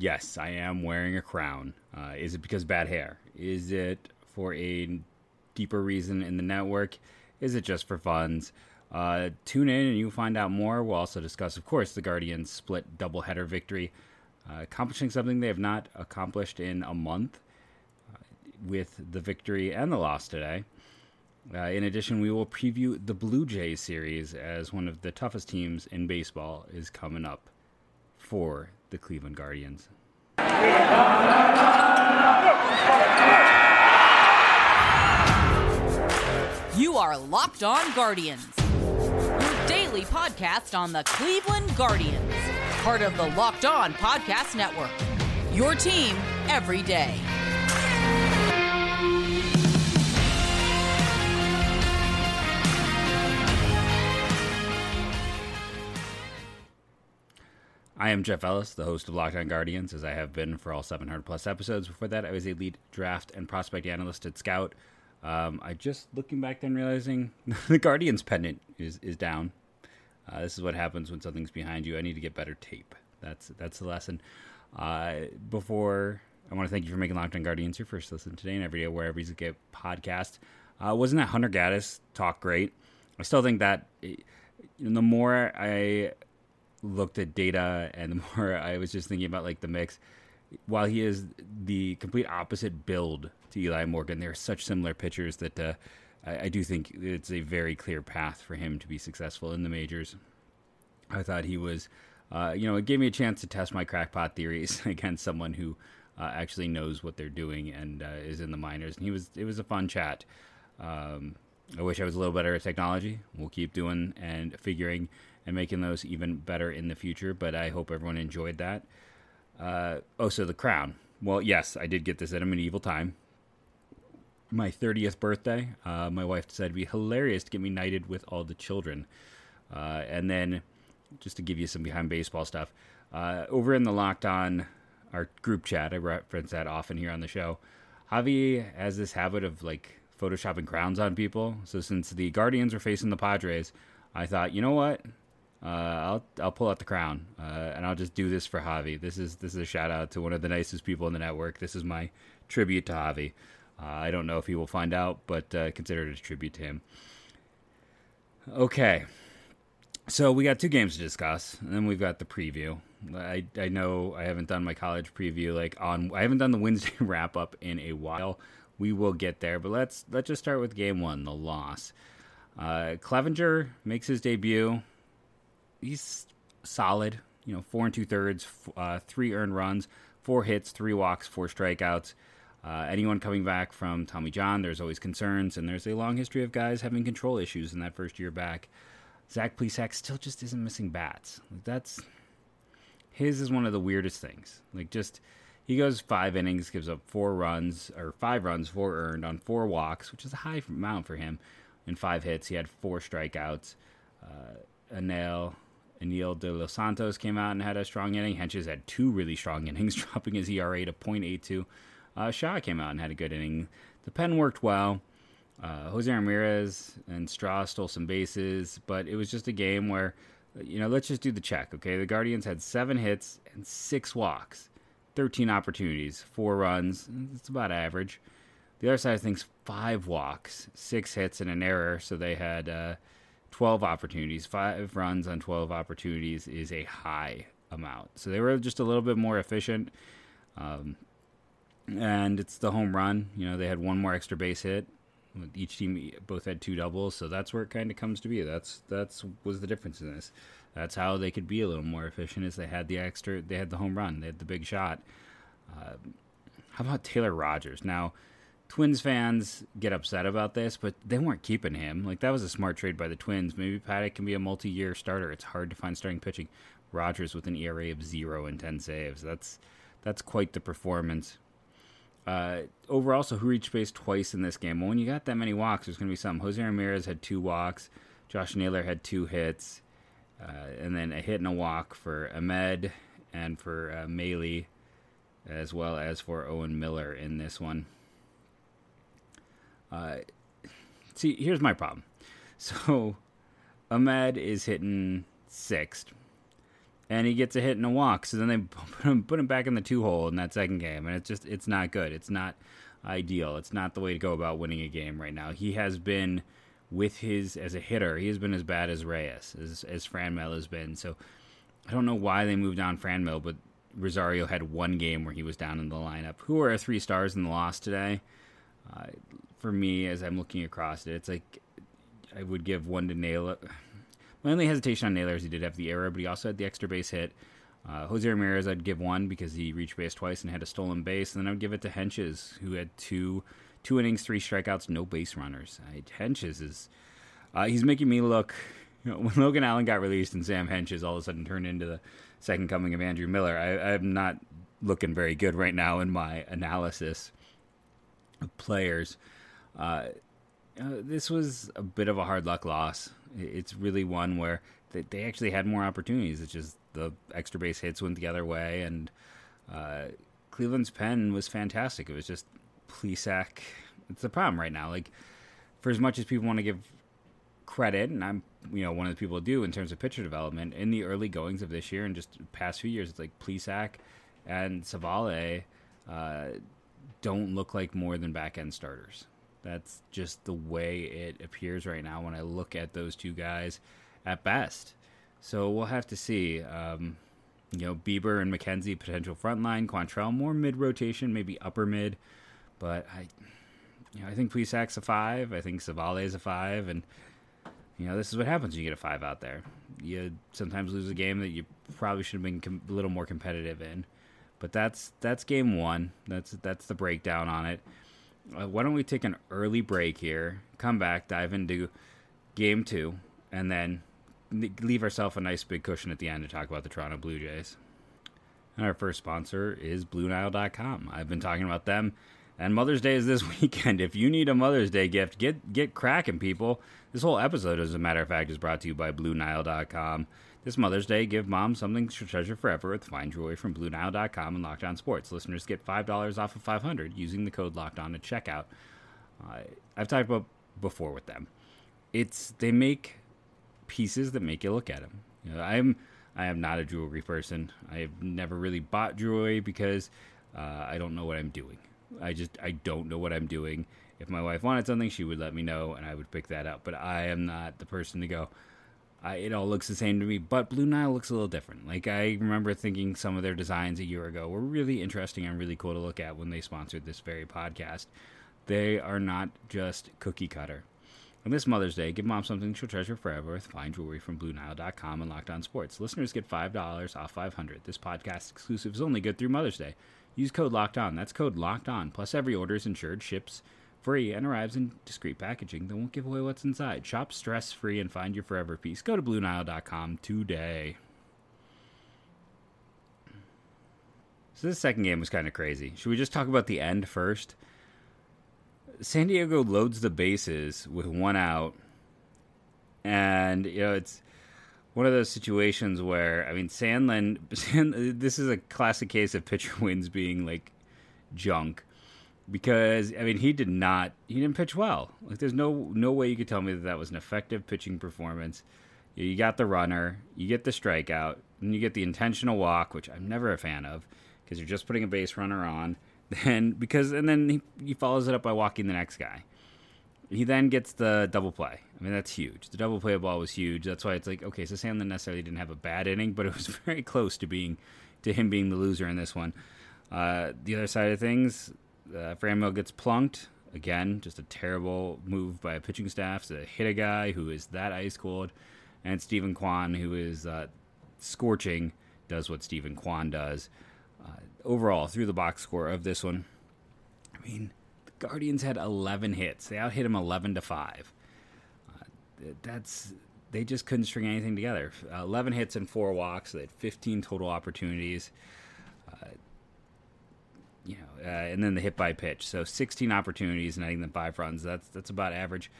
Yes, I am wearing a crown. Uh, is it because bad hair? Is it for a deeper reason in the network? Is it just for funds? Uh, tune in and you'll find out more. We'll also discuss, of course, the Guardians' split doubleheader victory, uh, accomplishing something they have not accomplished in a month uh, with the victory and the loss today. Uh, in addition, we will preview the Blue Jays series as one of the toughest teams in baseball is coming up for the Cleveland Guardians. You are Locked On Guardians, your daily podcast on the Cleveland Guardians, part of the Locked On Podcast Network. Your team every day. I am Jeff Ellis, the host of Locked On Guardians, as I have been for all 700 plus episodes. Before that, I was a lead draft and prospect analyst at Scout. Um, I just looking back then realizing the Guardians pendant is is down. Uh, this is what happens when something's behind you. I need to get better tape. That's that's the lesson. Uh, before I want to thank you for making Locked On Guardians your first listen today and every day wherever you get podcast. Uh, wasn't that Hunter Gaddis talk great? I still think that you know, the more I looked at data and the more I was just thinking about like the mix, while he is the complete opposite build to Eli Morgan, they're such similar pitchers that uh, I, I, do think it's a very clear path for him to be successful in the majors. I thought he was, uh, you know, it gave me a chance to test my crackpot theories against someone who uh, actually knows what they're doing and uh, is in the minors. And he was, it was a fun chat. Um, I wish I was a little better at technology. We'll keep doing and figuring and making those even better in the future. But I hope everyone enjoyed that. Uh, oh, so the crown. Well, yes, I did get this at a medieval time. My 30th birthday, uh, my wife said it'd be hilarious to get me knighted with all the children. Uh, and then, just to give you some behind baseball stuff, uh, over in the Locked On, our group chat, I reference that often here on the show. Javi has this habit of like photoshopping crowns on people. So since the Guardians were facing the Padres, I thought, you know what? Uh, I'll I'll pull out the crown uh, and I'll just do this for Javi. This is this is a shout out to one of the nicest people in the network. This is my tribute to Javi. Uh, I don't know if he will find out, but uh, consider it a tribute to him. Okay, so we got two games to discuss, and then we've got the preview. I I know I haven't done my college preview like on. I haven't done the Wednesday wrap up in a while. We will get there, but let's let's just start with game one, the loss. Uh, Clevinger makes his debut he's solid. You know, four and two thirds, uh, three earned runs, four hits, three walks, four strikeouts. Uh, anyone coming back from Tommy John, there's always concerns, and there's a long history of guys having control issues in that first year back. Zach Plesac still just isn't missing bats. That's his is one of the weirdest things. Like just he goes five innings, gives up four runs or five runs, four earned on four walks, which is a high amount for him. In five hits, he had four strikeouts. Uh, Enyel Enyel De Los Santos came out and had a strong inning. Hentges had two really strong innings, dropping his ERA to .82. Uh, Shaw came out and had a good inning. The pen worked well. Uh, Jose Ramirez and Straw stole some bases, but it was just a game where, you know, let's just do the check, okay? The Guardians had seven hits and six walks, 13 opportunities, four runs. It's about average. The other side of things, five walks, six hits, and an error. So they had uh, 12 opportunities. Five runs on 12 opportunities is a high amount. So they were just a little bit more efficient. Um, and it's the home run. You know, they had one more extra base hit. Each team both had two doubles, so that's where it kind of comes to be. That's that's was the difference in this. That's how they could be a little more efficient. Is they had the extra, they had the home run, they had the big shot. Uh, how about Taylor Rogers? Now, Twins fans get upset about this, but they weren't keeping him. Like that was a smart trade by the Twins. Maybe Paddack can be a multi-year starter. It's hard to find starting pitching. Rogers with an ERA of zero and ten saves. That's that's quite the performance. Uh, overall, so who reached base twice in this game? Well, when you got that many walks, there's going to be some. Jose Ramirez had two walks. Josh Naylor had two hits, uh, and then a hit and a walk for Amed and for uh, Maile, as well as for Owen Miller in this one. Uh, see, here's my problem. So, Amed is hitting sixth, and he gets a hit and a walk. So then they put him, put him back in the two hole in that second game, and it's just it's not good. It's not ideal. It's not the way to go about winning a game right now. He has been with his as a hitter. He has been as bad as Reyes as as Franmil has been. So I don't know why they moved on Franmil, but Rosario had one game where he was down in the lineup. Who are our three stars in the loss today? Uh, for me, as I'm looking across it, it's like I would give one to Naylor. My only hesitation on Naylor is he did have the error, but he also had the extra base hit. Uh, Jose Ramirez, I'd give one because he reached base twice and had a stolen base. And then I would give it to Hentges, who had two two innings, three strikeouts, no base runners. I, Hentges is uh, he's making me look. You know, when Logan Allen got released and Sam Hentges all of a sudden turned into the second coming of Andrew Miller, I, I'm not looking very good right now in my analysis of players. Uh, uh, this was a bit of a hard luck loss. It's really one where they, actually had more opportunities. It's just the extra base hits went the other way, and uh, Cleveland's pen was fantastic. It was just Plesac. It's the problem right now. Like, for as much as people want to give credit, and I'm you know one of the people who do in terms of pitcher development in the early goings of this year and just past few years, it's like Plesac and Civale uh, don't look like more than back end starters. That's just the way it appears right now when I look at those two guys at best. So we'll have to see. Um, you know, Bieber and McKenzie potential frontline, Quantrill more mid rotation, maybe upper mid, but I, you know, I think Plesac's a five. I think Civale's a five, and you know, this is what happens you get a five out there. You sometimes lose a game that you probably should have been com- a little more competitive in, but that's that's game one. That's that's the breakdown on it. Uh, why don't we take an early break here, come back, dive into game two, and then leave ourselves a nice big cushion at the end to talk about the Toronto Blue Jays. And our first sponsor is BlueNile.com. I've been talking about them, and Mother's Day is this weekend. If you need a Mother's Day gift, get get cracking, people. This whole episode, as a matter of fact, is brought to you by BlueNile.com. This Mother's Day, give mom something to treasure forever with fine jewelry from BlueNile.com and Locked On Sports. Listeners get five dollars off of five hundred using the code Locked On at checkout. Uh, I've talked about before with them. It's they make pieces that make you look at them. You know, I'm I am not a jewelry person. I've never really bought jewelry because uh, I don't know what I'm doing. I just I don't know what I'm doing. If my wife wanted something, she would let me know, and I would pick that up. But I am not the person to go. It all looks the same to me, but Blue Nile looks a little different. Like I remember thinking some of their designs a year ago were really interesting and really cool to look at when they sponsored this very podcast. They are not just cookie cutter. On this Mother's Day, give mom something she'll treasure forever with fine jewelry from BlueNile.com and Locked On Sports. Listeners get $5 off 500 This podcast exclusive is only good through Mother's Day. Use code Locked On. That's code Locked On. Plus, every order is insured, ships free, and arrives in discreet packaging that won't give away what's inside. Shop stress free and find your forever piece. Go to BlueNile.com today. So, this second game was kind of crazy. Should we just talk about the end first? San Diego loads the bases with one out, and you know it's one of those situations where I mean Sandlin. Sand, this is a classic case of pitcher wins being like junk because I mean he did not he didn't pitch well. Like there's no no way you could tell me that that was an effective pitching performance. You got the runner, you get the strikeout, and you get the intentional walk, which I'm never a fan of because you're just putting a base runner on then because and then he, he follows it up by walking the next guy. He then gets the double play. I mean that's huge. The double play ball was huge. That's why it's like okay, so Sandlin necessarily didn't have a bad inning, but it was very close to being to him being the loser in this one. Uh, the other side of things, uh, gets plunked again. Just a terrible move by a pitching staff to hit a guy who is that ice cold, and Steven Kwan who is uh, scorching does what Steven Kwan does overall through the box score of this one. I mean, the Guardians had 11 hits. They out hit them 11 to five. Uh, that's they just couldn't string anything together. Uh, 11 hits and four walks. They had 15 total opportunities. You know, uh, and then the hit by pitch. So 16 opportunities, netting them five runs. That's that's about average.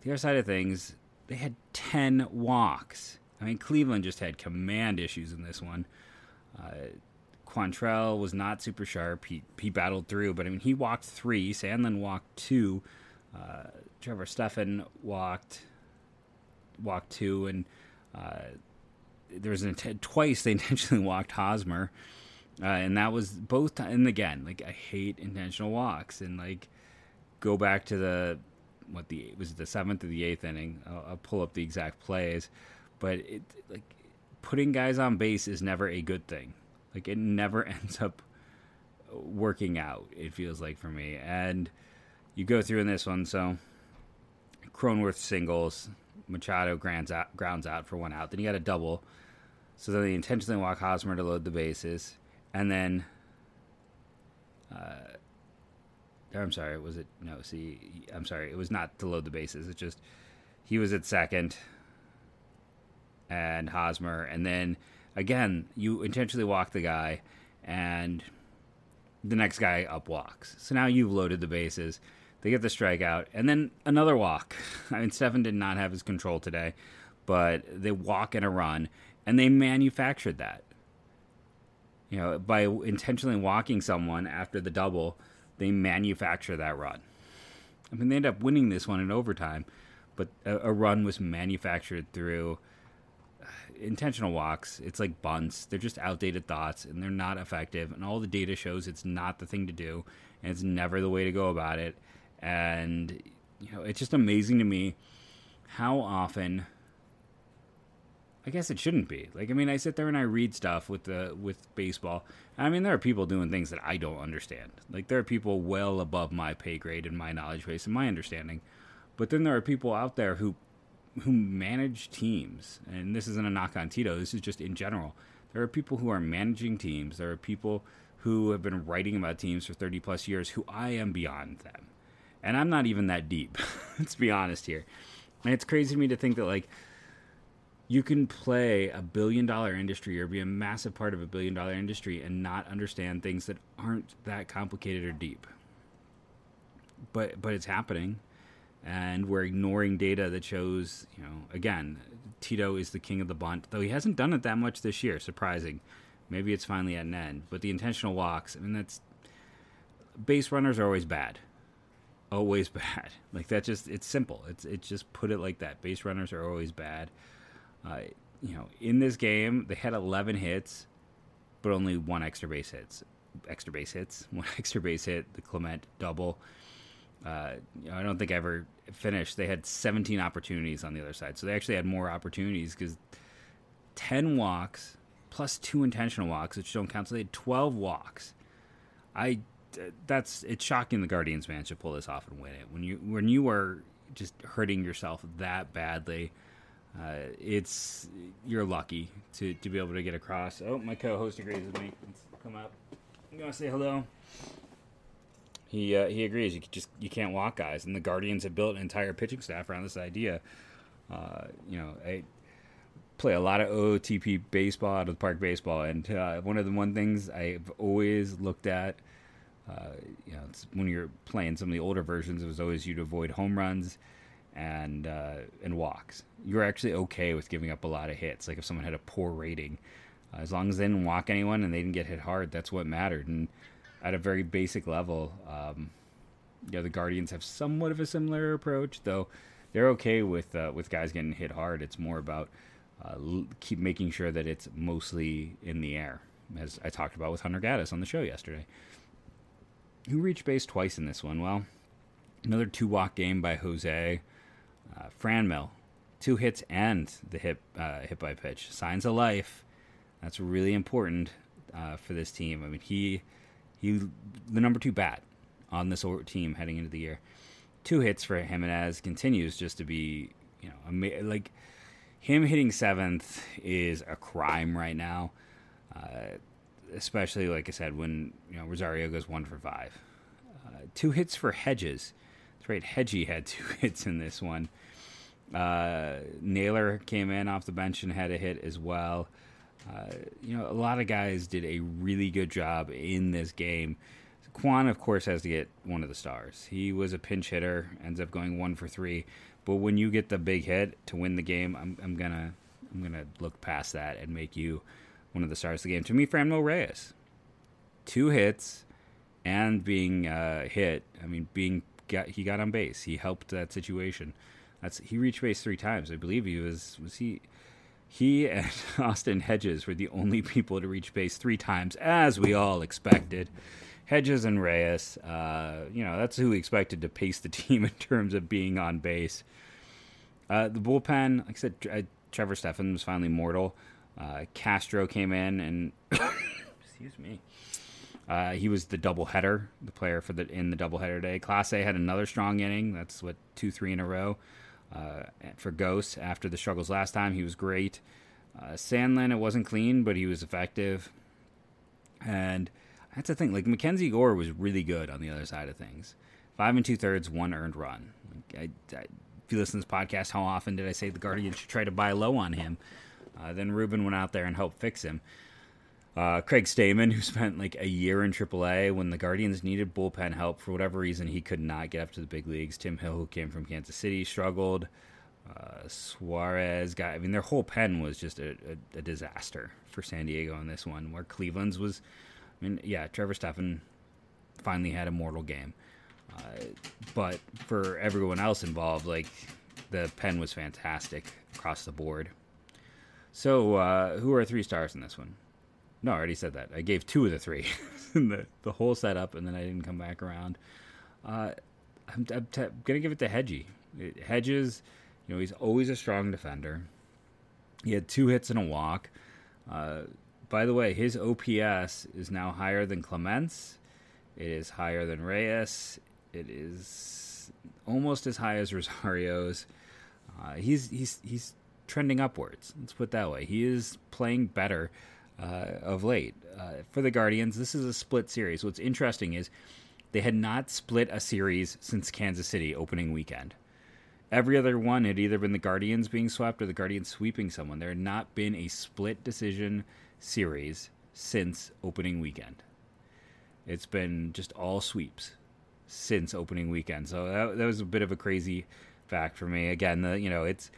The other side of things, they had 10 walks. I mean, Cleveland just had command issues in this one. Uh, Quantrill was not super sharp. He he battled through, but I mean he walked three. Sandlin walked two. Uh, Trevor Stephan walked walked two, and uh, there was an int- twice they intentionally walked Hosmer, uh, and that was both. And again, like I hate intentional walks, and like go back to the what the was it the seventh or the eighth inning. I'll, I'll pull up the exact plays, but it like putting guys on base is never a good thing. Like it never ends up working out. It feels like for me, and you go through in this one. So Cronenworth singles, Machado grounds out, grounds out for one out. Then you got a double. So then they intentionally walk Hosmer to load the bases, and then. Uh, I'm sorry. Was it no? See, I'm sorry. It was not to load the bases. It's just he was at second, and Hosmer, and then again you intentionally walk the guy, and the next guy up walks. So now you've loaded the bases. They get the strikeout, and then another walk. I mean, Stephan did not have his control today, but they walk and a run, and they manufactured that. You know, by intentionally walking someone after the double, they manufacture that run. I mean, they end up winning this one in overtime, but a, a run was manufactured through uh, intentional walks. It's like bunts. They're just outdated thoughts and they're not effective. And all the data shows it's not the thing to do and it's never the way to go about it. And, you know, it's just amazing to me how often. I guess it shouldn't be. Like I mean, I sit there and I read stuff with the with baseball. I mean, there are people doing things that I don't understand. Like there are people well above my pay grade and my knowledge base and my understanding. But then there are people out there who who manage teams, and this isn't a knock on Tito. This is just in general. There are people who are managing teams. There are people who have been writing about teams for 30 plus years who I am beyond them. And I'm not even that deep. Let's be honest here. And it's crazy to me to think that like you can play a billion dollar industry or be a massive part of a billion dollar industry and not understand things that aren't that complicated or deep. But but it's happening and we're ignoring data that shows, you know, again, Tito is the king of the bunt, though he hasn't done it that much this year, surprising. Maybe it's finally at an end, but the intentional walks, I mean that's base runners are always bad. Always bad. Like that just it's simple. It's it's just put it like that. Base runners are always bad. Uh, you know, in this game, they had 11 hits, but only one extra base hits. Extra base hits, one extra base hit, the Clement double. Uh, you know, I don't think I ever finished. They had 17 opportunities on the other side, so they actually had more opportunities because 10 walks plus two intentional walks, which don't count. So they had 12 walks. I that's it's shocking the Guardians managed to pull this off and win it. When you when you are just hurting yourself that badly, uh, it's you're lucky to, to be able to get across. Oh, my co-host agrees with me. Let's come up. You want to say hello? He uh, he agrees. You just you can't walk guys, and the Guardians have built an entire pitching staff around this idea. Uh, you know, I play a lot of OOTP baseball out of the park baseball, and uh, one of the one things I've always looked at. Uh, you know, when you're playing some of the older versions, it was always you'd avoid home runs and uh, and walks. You're actually okay with giving up a lot of hits. Like if someone had a poor rating, uh, as long as they didn't walk anyone and they didn't get hit hard, that's what mattered. And at a very basic level, um, you know, the Guardians have somewhat of a similar approach, though they're okay with uh, with guys getting hit hard. It's more about uh, keep making sure that it's mostly in the air, as I talked about with Hunter Gaddis on the show yesterday. Who reached base twice in this one? Well, another two walk game by Jose. Uh, Franmil, two hits and the hit uh, hit by pitch. Signs of life. That's really important uh, for this team. I mean, he he the number two bat on this team heading into the year. Two hits for Giménez continues just to be you know ama- like him hitting seventh is a crime right now. Uh, especially like I said when you know Rosario goes one for five. Uh, two hits for Hedges. That's right, Hedgie had two hits in this one. Uh, Naylor came in off the bench and had a hit as well. Uh, you know, a lot of guys did a really good job in this game. Kwan, of course, has to get one of the stars. He was a pinch hitter, ends up going one for three. But when you get the big hit to win the game, I'm, I'm gonna I'm gonna look past that and make you one of the stars of the game. To me, Franmil Reyes, two hits and being uh, hit. I mean, being got he got on base. He helped that situation. That's he reached base three times. I believe he was was he He and Austin Hedges were the only people to reach base three times, as we all expected. Hedges and Reyes, uh, you know, that's who we expected to pace the team in terms of being on base. Uh, the bullpen, like I said, uh, Trevor Stephan was finally mortal. Uh, Castro came in and, excuse me, uh, he was the doubleheader, the player for the in the doubleheader day. Clase had another strong inning. That's what two, three in a row for Ghost after the struggles last time. He was great. Uh, Sandlin, it wasn't clean, but he was effective. And that's the thing. Like Mackenzie Gore was really good on the other side of things. Five and two thirds, one earned run. Like, I, I, if you listen to this podcast, how often did I say the Guardians should try to buy low on him? Uh, then Ruben went out there and helped fix him. Uh, Craig Stammen, who spent like a year in AAA when the Guardians needed bullpen help for whatever reason, he could not get up to the big leagues. Tim Hill, who came from Kansas City, struggled. Uh, Suarez got. I mean, their whole pen was just a, a, a, disaster for San Diego in this one. Where Cleveland's was, I mean, yeah, Trevor Stephan finally had a mortal game, uh, but for everyone else involved, like the pen was fantastic across the board. So, uh, who are three stars in this one? No, I already said that. I gave two of the three, in the the whole setup, and then I didn't come back around. Uh, I'm, I'm t- gonna give it to Hedgie. Hedges, you know, he's always a strong defender. He had two hits and a walk. Uh, by the way, his OPS is now higher than Clements. It is higher than Reyes. It is almost as high as Rosario's. Uh, he's he's he's trending upwards. Let's put it that way. He is playing better of late. Uh, for the Guardians, this is a split series. What's interesting is they had not split a series since Kansas City opening weekend. Every other one had either been the Guardians being swept or the Guardians sweeping someone. There had not been a split decision series since opening weekend. It's been just all sweeps since opening weekend. So that, that was a bit of a crazy fact for me. Again, the you know it's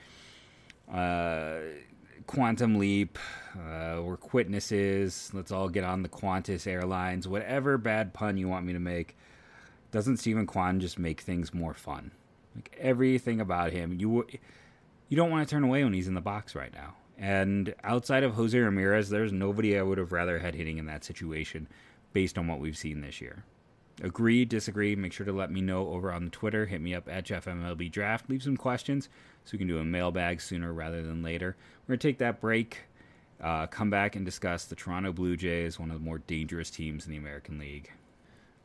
uh, Quantum Leap, uh, we're Quitnesses, let's all get on the Qantas Airlines, whatever bad pun you want me to make. Doesn't Steven Kwan just make things more fun? Like everything about him, you you don't want to turn away when he's in the box right now. And outside of Jose Ramirez, there's nobody I would have rather had hitting in that situation based on what we've seen this year. Agree, disagree, make sure to let me know over on the Twitter. Hit me up at JeffMLB Draft. Leave some questions so we can do a mailbag sooner rather than later. We're going to take that break, uh, come back and discuss the Toronto Blue Jays, one of the more dangerous teams in the American League.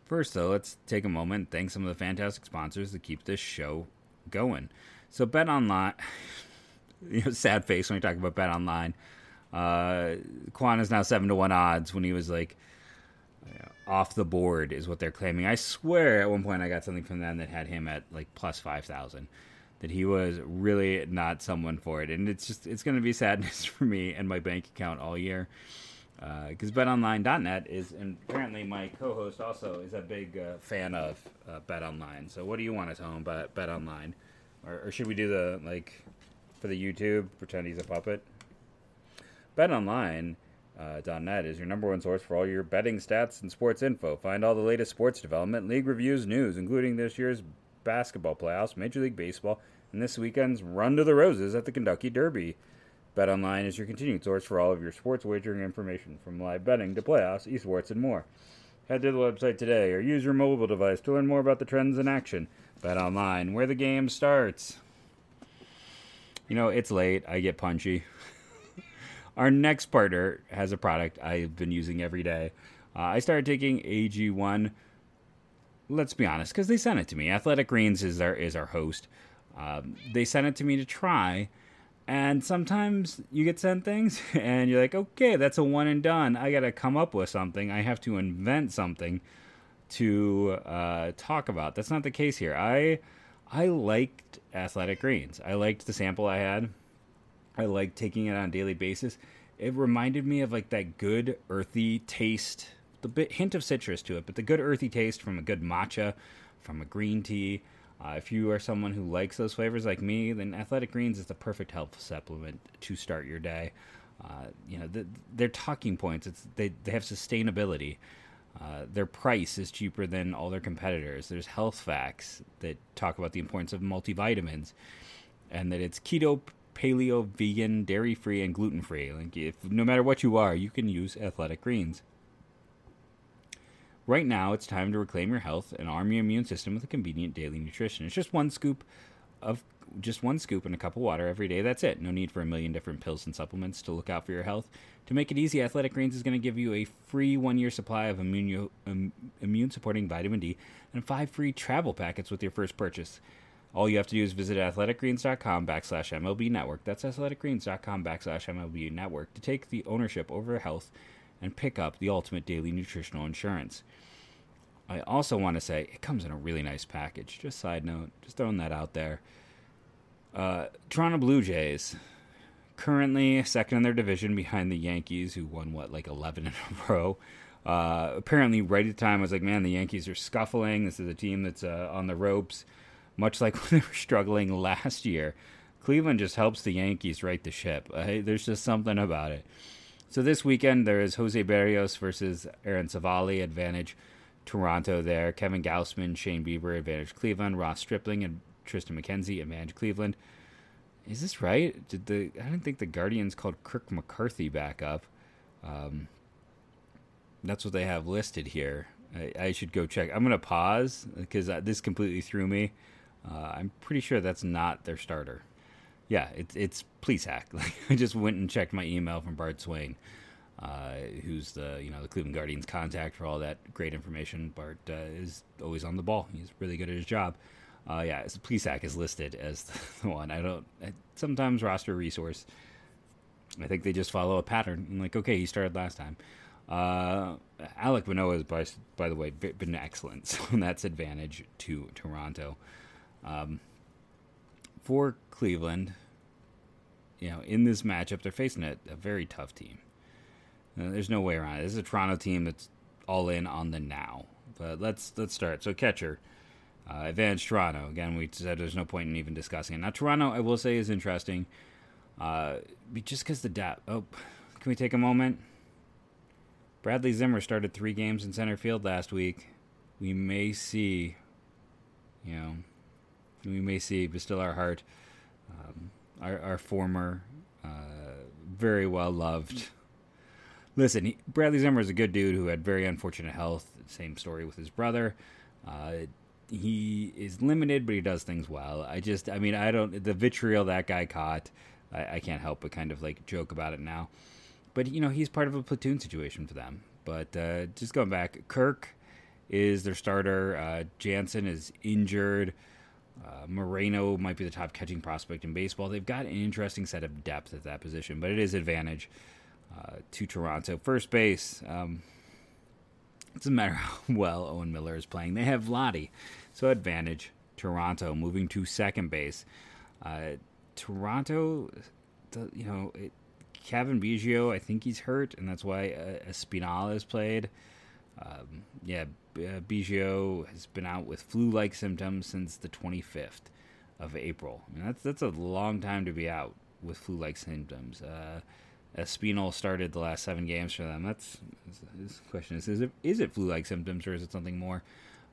First, though, let's take a moment and thank some of the fantastic sponsors that keep this show going. So, Bet Online, you know, sad face when we talk about Bet Online. Uh, Kwan is now 7 to 1 odds when he was like off the board is what they're claiming. I swear at one point I got something from them that had him at like plus 5,000 that he was really not someone for it. And it's just it's going to be sadness for me and my bank account all year. Because uh, betonline.net is and apparently my co-host also is a big uh, fan of uh, betonline. So what do you want to tell him about betonline? Or, or should we do the like for the youtube pretend he's a puppet? Betonline uh, .net is your number one source for all your betting stats and sports info. Find all the latest sports development, league reviews, news, including this year's basketball playoffs, Major League Baseball, and this weekend's Run to the Roses at the Kentucky Derby. BetOnline is your continued source for all of your sports wagering information, from live betting to playoffs, esports, and more. Head to the website today or use your mobile device to learn more about the trends in action. BetOnline, where the game starts. You know, it's late. I get punchy. Our next partner has a product I've been using every day. Uh, I started taking AG1. Let's be honest, because they sent it to me. Athletic Greens is our is our host. Um, they sent it to me to try, and sometimes you get sent things, and you're like, okay, that's a one and done. I got to come up with something. I have to invent something to uh, talk about. That's not the case here. I I liked Athletic Greens. I liked the sample I had. I like taking it on a daily basis. It reminded me of like that good earthy taste, the bit hint of citrus to it, but the good earthy taste from a good matcha, from a green tea. Uh, if you are someone who likes those flavors like me, then Athletic Greens is the perfect health supplement to start your day. Uh, you know, the, their talking points, it's they, they have sustainability. Uh, their price is cheaper than all their competitors. There's health facts that talk about the importance of multivitamins and that it's keto paleo, vegan, dairy free, and gluten free. Like if no matter what you are, you can use Athletic Greens. Right now, it's time to reclaim your health and arm your immune system with a convenient daily nutrition. It's just one scoop of just one scoop and a cup of water every day. That's it. No need for a million different pills and supplements to look out for your health. To make it easy, Athletic Greens is going to give you a free one year supply of immune, um, immune supporting vitamin D and five free travel packets with your first purchase. All you have to do is visit athleticgreens.com backslash MLB network. That's athleticgreens.com backslash MLB network to take the ownership over health and pick up the ultimate daily nutritional insurance. I also want to say it comes in a really nice package. Just side note, just throwing that out there. Uh, Toronto Blue Jays, currently second in their division behind the Yankees, who won, what, like 11 in a row. Uh, apparently, right at the time, I was like, man, the Yankees are scuffling. This is a team that's uh, on the ropes, much like when they were struggling last year. Cleveland just helps the Yankees right the ship. There's just something about it. So this weekend, there is Jose Berrios versus Aaron Civale, advantage Toronto there. Kevin Gausman, Shane Bieber, advantage Cleveland. Ross Stripling and Triston McKenzie, advantage Cleveland. Is this right? Did the I didn't think the Guardians called Kirk McCarty back up. Um, that's what they have listed here. I, I should go check. I'm gonna pause because uh, this completely threw me. Uh, I'm pretty sure that's not their starter. Yeah, it's it's Plesac. Like I just went and checked my email from Bart Swain, uh, who's the you know the Cleveland Guardians contact for all that great information. Bart uh, is always on the ball. He's really good at his job. Uh, yeah, hack is listed as the one. I don't. I, sometimes roster resource. I think they just follow a pattern. I'm like, okay, he started last time. Uh, Alek Manoah has, by, by the way, been excellent. So that's advantage to Toronto. Um, for Cleveland, you know, in this matchup, they're facing a, a very tough team. Uh, there's no way around it. This is a Toronto team that's all in on the now. But let's let's start. So catcher, uh, Toronto. Again, we said there's no point in even discussing it. Now Toronto, I will say, is interesting. Uh, just because the depth. Oh, can we take a moment? Bradley Zimmer started three games in center field last week. We may see, you know, we may see but still our heart, um, our, our former, uh, very well loved. Listen, he, Bradley Zimmer is a good dude who had very unfortunate health. Same story with his brother. Uh, he is limited, but he does things well. I just, I mean, I don't, the vitriol that guy caught, I, I can't help but kind of like joke about it now. But, you know, he's part of a platoon situation for them. But uh, just going back, Kirk is their starter. Uh, Jansen is injured. Uh, Moreno might be the top catching prospect in baseball. They've got an interesting set of depth at that position, but it is advantage uh, to Toronto. First base, um, it doesn't matter how well Owen Miller is playing. They have Lottie, so advantage Toronto. Moving to second base, uh, Toronto, you know, it, Cavan Biggio, I think he's hurt, and that's why uh, Espinal is played. Um, yeah, uh, Biggio has been out with flu-like symptoms since the 25th of April. I mean, that's that's a long time to be out with flu-like symptoms. Uh, Espinal started the last seven games for them. That's his question is: Is it is it flu-like symptoms or is it something more?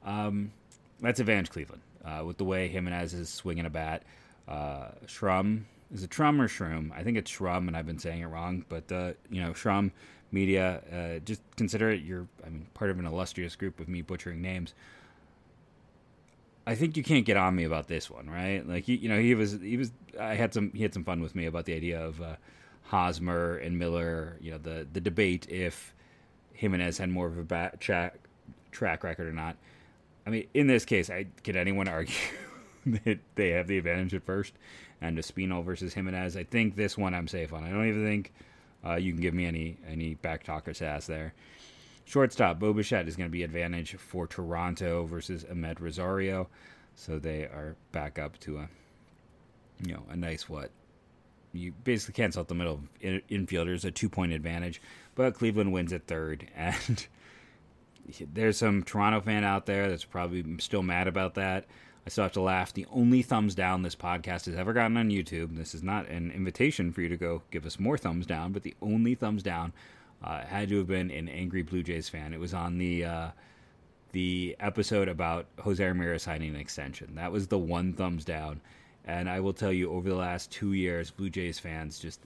Um, that's advantage Cleveland uh, with the way Giménez is swinging a bat. Uh, Shrum is it Trum or Shroom? I think it's Shrum, and I've been saying it wrong. But uh, you know, Shrum media, uh, just consider it. You're, I mean, part of an illustrious group of me butchering names. I think you can't get on me about this one, right? Like, you, you know, he was, he was, I had some, he had some fun with me about the idea of uh, Hosmer and Miller. You know, the the debate if Giménez had more of a back track track record or not. I mean, in this case, I can anyone argue that they have the advantage at first? And Espinal versus Giménez, I think this one I'm safe on. I don't even think uh, you can give me any any back talker sass there. Shortstop, Bo Bichette is going to be advantage for Toronto versus Amed Rosario. So they are back up to a, you know, a nice what? You basically cancel out the middle infielders, a two point advantage. But Cleveland wins at third. And there's some Toronto fan out there that's probably still mad about that. I still have to laugh. The only thumbs down this podcast has ever gotten on YouTube, this is not an invitation for you to go give us more thumbs down, but the only thumbs down uh, had to have been an angry Blue Jays fan. It was on the uh, the episode about Jose Ramirez signing an extension. That was the one thumbs down, And I will tell you, over the last two years, Blue Jays fans just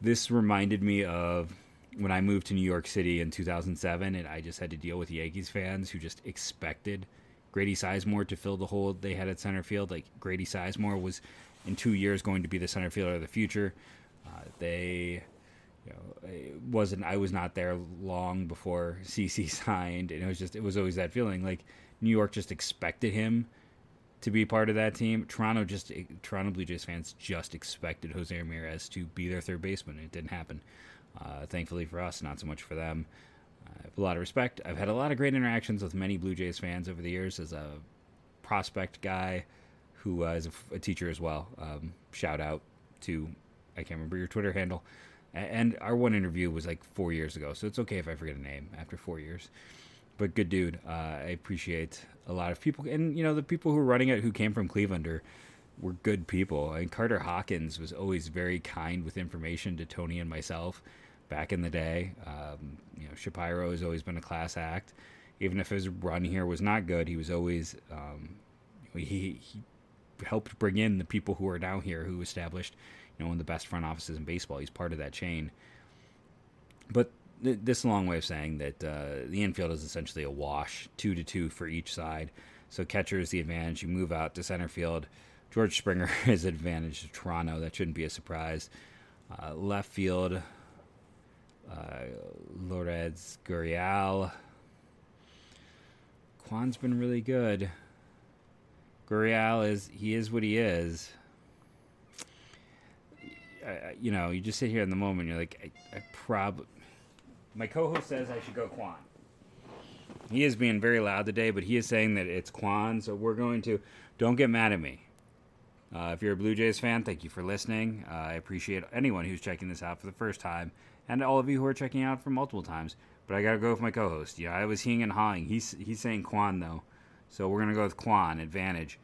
this reminded me of when I moved to New York City in 2007, and I just had to deal with Yankees fans who just expected Grady Sizemore to fill the hole they had at center field. Like Grady Sizemore was in two years going to be the center fielder of the future. Uh, they, you know, it wasn't. I was not there long before CC signed, and it was just it was always that feeling like New York just expected him to be part of that team. Toronto just Toronto Blue Jays fans just expected Jose Ramirez to be their third baseman. And it didn't happen. Uh, thankfully for us, not so much for them. I have a lot of respect. I've had a lot of great interactions with many Blue Jays fans over the years as a prospect guy who uh, is a, a, teacher as well. Um, shout out to I can't remember your Twitter handle. And our one interview was like four years ago, so it's okay if I forget a name after four years. But good dude, uh, I appreciate a lot of people, and you know the people who are running it who came from Cleveland are were good people. And Carter Hawkins was always very kind with information to Tony and myself back in the day. Um, you know, Shapiro has always been a class act. Even if his run here was not good, he was always um, he, he helped bring in the people who are now here who established you know one of the best front offices in baseball. He's part of that chain. But th- this long way of saying that uh, the infield is essentially a wash, two to two for each side. So catcher is the advantage. You move out to center field. George Springer is advantage to Toronto. That shouldn't be a surprise. Uh, left field, uh, Lourdes Gurriel. Kwan's been really good. Gurriel is he is what he is. I, you know, you just sit here in the moment. You're like, I, I prob. My co-host says I should go Kwan. He is being very loud today, but he is saying that it's Kwan. So we're going to. Don't get mad at me. Uh, if you're a Blue Jays fan, thank you for listening. Uh, I appreciate anyone who's checking this out for the first time and all of you who are checking out for multiple times. But I got to go with my co host. Yeah, I was heeing and hawing. He's, he's saying Kwan, though. So we're to go with Kwan, advantage.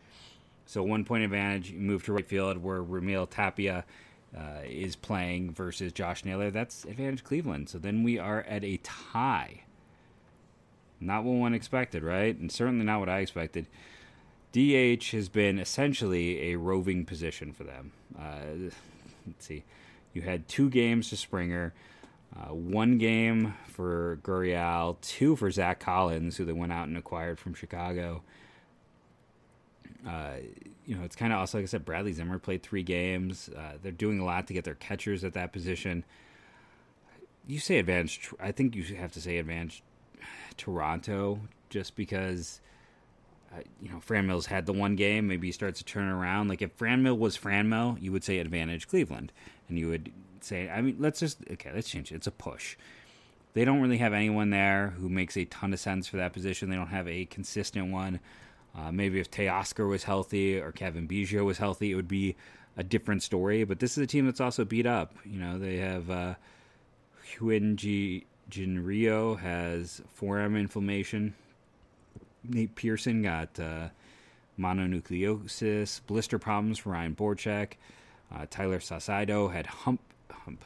So one point advantage, move to right field where Raimel Tapia uh, is playing versus Josh Naylor. That's advantage Cleveland. So then we are at a tie. Not what one expected, right? And certainly not what I expected. DH has been essentially a roving position for them. Uh, let's see. You had two games to Springer, uh, one game for Gurriel, two for Zack Collins, who they went out and acquired from Chicago. Uh, you know, it's kind of also, like I said, Bradley Zimmer played three games. Uh, they're doing a lot to get their catchers at that position. You say advantage. I think you have to say advantage Toronto just because uh, you know, Franmil's had the one game. Maybe he starts to turn around. Like if Franmil was Franmil, you would say advantage Cleveland, and you would say, I mean, let's just okay, let's change it. It's a push. They don't really have anyone there who makes a ton of sense for that position. They don't have a consistent one. Uh, maybe if Teoscar was healthy or Cavan Biggio was healthy, it would be a different story. But this is a team that's also beat up. You know, they have uh, Hyun Jin Ryu has forearm inflammation Nate Pearson got uh, mononucleosis, blister problems for Ryan Borucki. Uh, Tayler Saucedo had hump. Hump.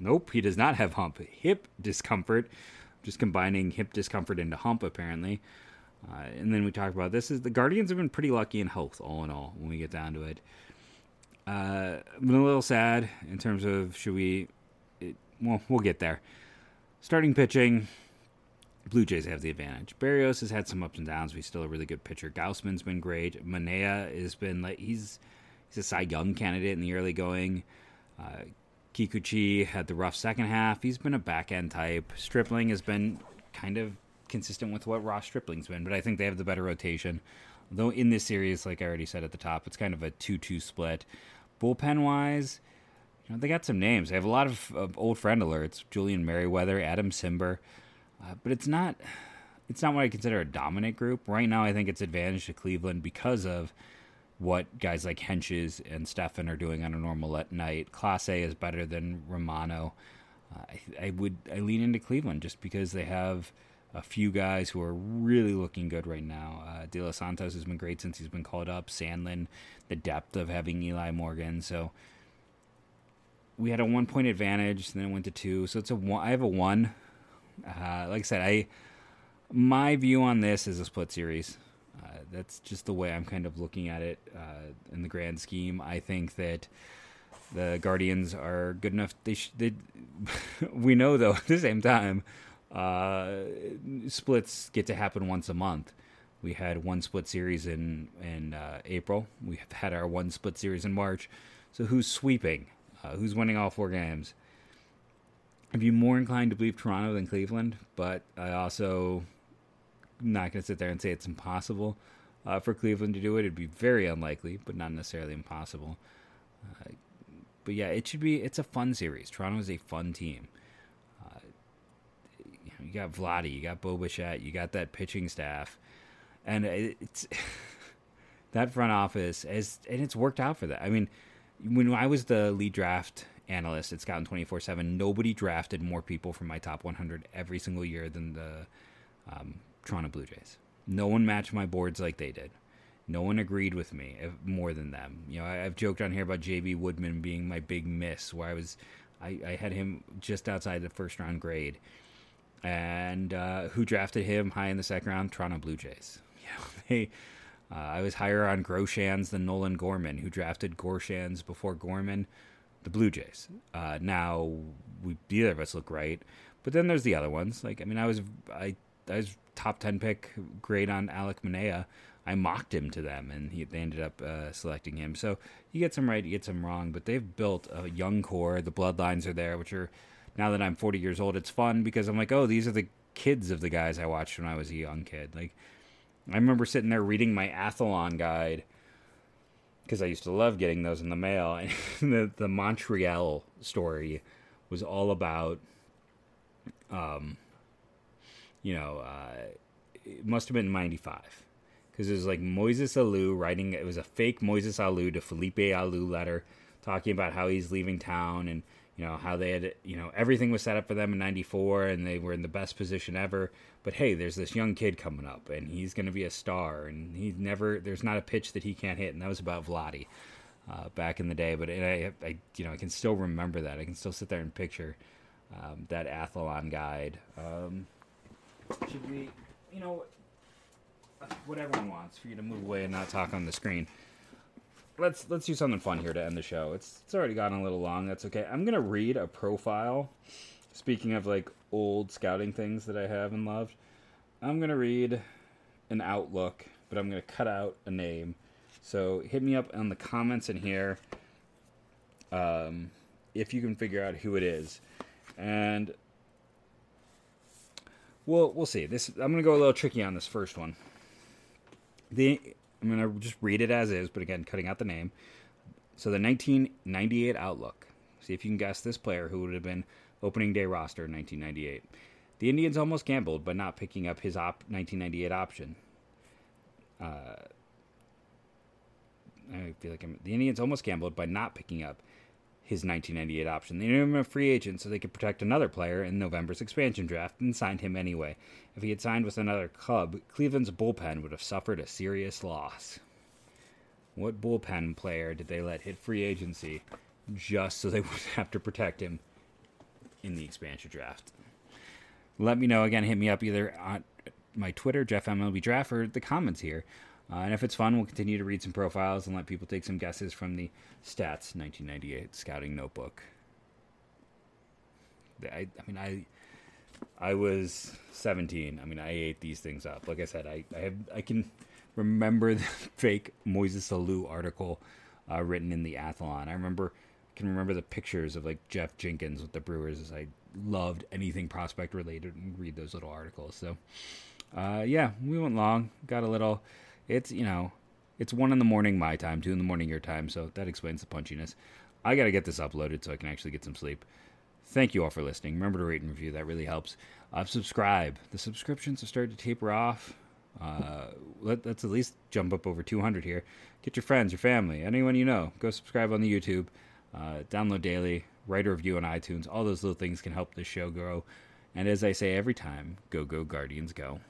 Nope, he does not have hump. Hip discomfort. Just combining hip discomfort into hump, apparently. Uh, and then we talked about this is the Guardians have been pretty lucky in health, all in all, when we get down to it. Uh, I'm a little sad in terms of should we. It, well, we'll get there. Starting pitching, Blue Jays have the advantage. Berrios has had some ups and downs, he's still a really good pitcher. Gausman's been great. Manoah has been like he's he's a Cy Young candidate in the early going. Uh, Kikuchi had the rough second half. He's been a back end type. Stripling has been kind of consistent with what Ross Stripling's been, but I think they have the better rotation. Though in this series, like I already said at the top, it's kind of a two-two split. Bullpen wise, you know, they got some names. They have a lot of, of old friend alerts: Julian Merryweather, Adam Cimber, Uh, but it's not it's not what I consider a dominant group. Right now, I think it's advantage to Cleveland because of what guys like Hentges and Stephan are doing on a normal at night. Clase is better than Romano. Uh, I, I, would I lean into Cleveland just because they have a few guys who are really looking good right now. Uh, De Los Santos has been great since he's been called up. Sandlin, the depth of having Eli Morgan. So we had a one point advantage, then it went to two. So it's a one. I have a one uh, like I said, I my view on this is a split series. That's just the way I'm kind of looking at it uh, in the grand scheme. I think that the Guardians are good enough. They, sh- they we know though at the same time, uh, splits get to happen once a month. We had one split series in in uh, April. We have had our one split series in March. So who's sweeping? Uh, who's winning all four games? I'd be more inclined to believe Toronto than Cleveland, but I also not going to sit there and say it's impossible uh, for Cleveland to do it. It'd be very unlikely, but not necessarily impossible. Uh, but yeah, it should be. It's a fun series. Toronto is a fun team. Uh, you, got Vladdy, you got Bo Bichette, you got that pitching staff, and it's that front office is, and it's worked out for that. I mean, when I was the lead draft analyst at twenty four seven, nobody drafted more people from my top one hundred every single year than the um, Toronto Blue Jays. No one matched my boards like they did. No one agreed with me more than them. You know, I, have joked on here about JB Woodman being my big miss, where I was, I, I had him just outside the first round grade, and uh, who drafted him high in the second round? Toronto Blue Jays. Yeah, they. Uh, I was higher on Groshans than Nolan Gorman, who drafted Groshans before Gorman, the Blue Jays. Uh, now we neither of us look right, but then there's the other ones. Like I mean, I was I I was top ten pick grade on Alek Manoah. I mocked him to them, and he, they ended up uh, selecting him. So you get some right, you get some wrong, but they've built a young core. The bloodlines are there, which are now that I'm 40 years old, it's fun because I'm like, oh, these are the kids of the guys I watched when I was a young kid. Like I remember sitting there reading my Athlon guide because I used to love getting those in the mail, and the the Montreal story was all about, um, you know, uh, it must have been '95 because it was like Moises Alou writing. It was a fake Moises Alou to Felipe Alou letter talking about how he's leaving town and you know how they had you know everything was set up for them in 94 and they were in the best position ever. But hey there's this young kid coming up and he's going to be a star and he's never there's not a pitch that he can't hit and that was about Vladdy uh, back in the day. But I, I you know I can still remember that. I can still sit there and picture um, that athlon guide. Um, should we you know what everyone wants for you to move away and not talk on the screen. Let's let's do something fun here to end the show. It's it's already gotten a little long. That's okay. I'm gonna read a profile. Speaking of like old scouting things that I have and loved, I'm gonna read an outlook, but I'm gonna cut out a name. So hit me up on the comments in here um, if you can figure out who it is, and we'll we'll see. This I'm gonna go a little tricky on this first one. The I'm going to just read it as is, but again, cutting out the name. So the 1998 Outlook. See if you can guess this player who would have been opening day roster in 1998. The Indians almost gambled by not picking up his op 1998 option. Uh, I feel like I'm, the Indians almost gambled by not picking up his 1998 option. They made him a free agent so they could protect another player in November's expansion draft and signed him anyway. If he had signed with another club, Cleveland's bullpen would have suffered a serious loss. What bullpen player did they let hit free agency just so they wouldn't have to protect him in the expansion draft? Let me know again. Hit me up either on my Twitter, Jeff MLB Draft, or the comments here. Uh, and if it's fun, we'll continue to read some profiles and let people take some guesses from the Stats 1998 Scouting Notebook. I, I mean, I I was 17. I mean, I ate these things up. Like I said, I, I have I can remember the fake Moises Alou article uh, written in the Athlon. I remember can remember the pictures of like Geoff Jenkins with the Brewers as I loved anything prospect related and read those little articles. So, uh, yeah, we went long. Got a little it's, you know, it's one in the morning my time, two in the morning your time, so that explains the punchiness. I got to get this uploaded so I can actually get some sleep. Thank you all for listening. Remember to rate and review, that really helps. Uh, subscribe. The subscriptions have started to taper off. Uh, let, us at least jump up over 200 here. Get your friends, your family, anyone you know. Go subscribe on the YouTube. Uh, download daily. Write a review on iTunes. All those little things can help this show grow. And as I say every time, go, go, Guardians, go.